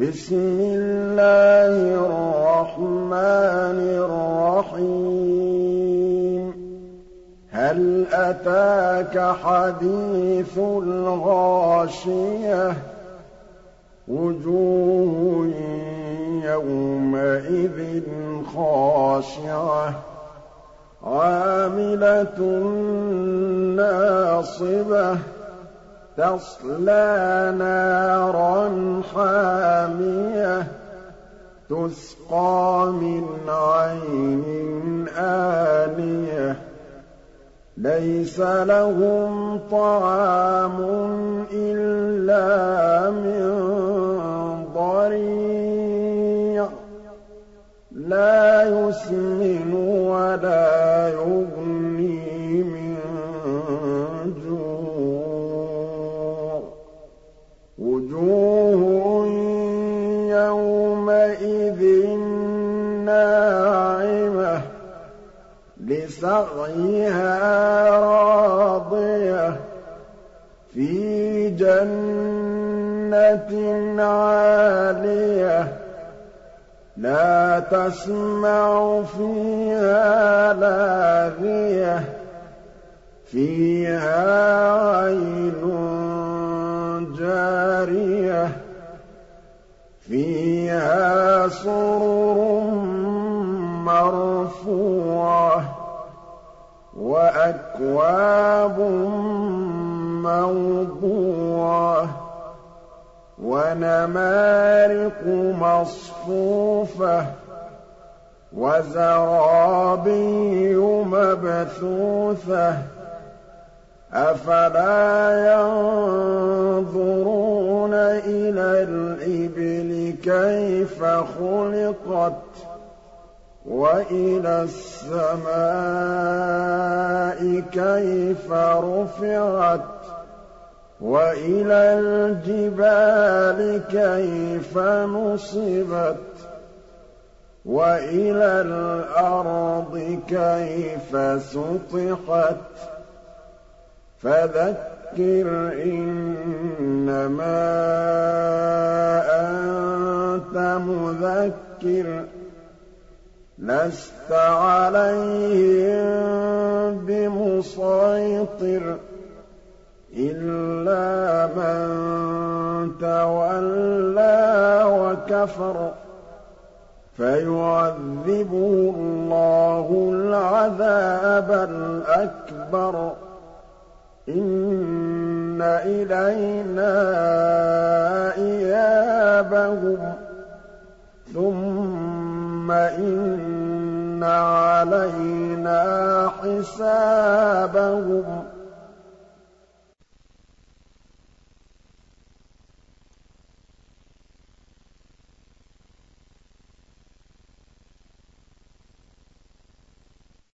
بِسْمِ اللَّهِ الرَّحْمَٰنِ الرَّحِيمِ. هَلْ أَتَاكَ حَدِيثُ الْغَاشِيَةِ؟ وُجُوهٌ يَوْمَئِذٍ خَاشِعَةٌ. عَامِلَةٌ نَّاصِبَةٌ. تَصْلَىٰ نَارًا حَامِيَةً تُسْقَىٰ مِنْ عَيْنٍ آنِيَةٍ. لَّيْسَ لَهُمْ طَعَامٌ إِلَّا مِن ضَرِيعٍ. لَّا يُسْمِنُ وَلَا يُغْنِي. نَّاعِمَةٌ لِّسَعْيِهَا رَاضِيَةٌ فِي جَنَّةٍ عَالِيَةٍ لَّا تَسْمَعُ فِيهَا لَاغِيَةً فِيهَا عَيْنٌ جَارِيَةٌ فِيهَا سُرُرٌ مَّرْفُوعَةٌ وَأَكْوَابٌ مَّوْضُوعَةٌ وَنَمَارِقُ مَصْفُوفَةٌ وَزَرَابِيُّ مَبْثُوثَةٌ أَفَلَا يَنظُرُونَ إِلَى الْإِبِلِ كَيْفَ خُلِقَتْ وَإِلَى السَّمَاءِ كَيْفَ رُفِعَتْ وَإِلَى الْجِبَالِ كَيْفَ نُصِبَتْ وَإِلَى الْأَرْضِ كَيْفَ سُطِحَتْ فَذَكِّرْ إِنَّمَا أَنتَ مُذَكِّرٌ ۚ لَّسْتَ عَلَيْهِم بِمُصَيْطِرٍ إِلَّا مَن تَوَلَّىٰ وَكَفَرَ فَيُعَذِّبُهُ اللَّهُ الْعَذَابَ الْأَكْبَرَ إِنَّ إِلَيْنَا إِيَابَهُمْ ثُمَّ إِنَّ عَلَيْنَا حِسَابَهُم.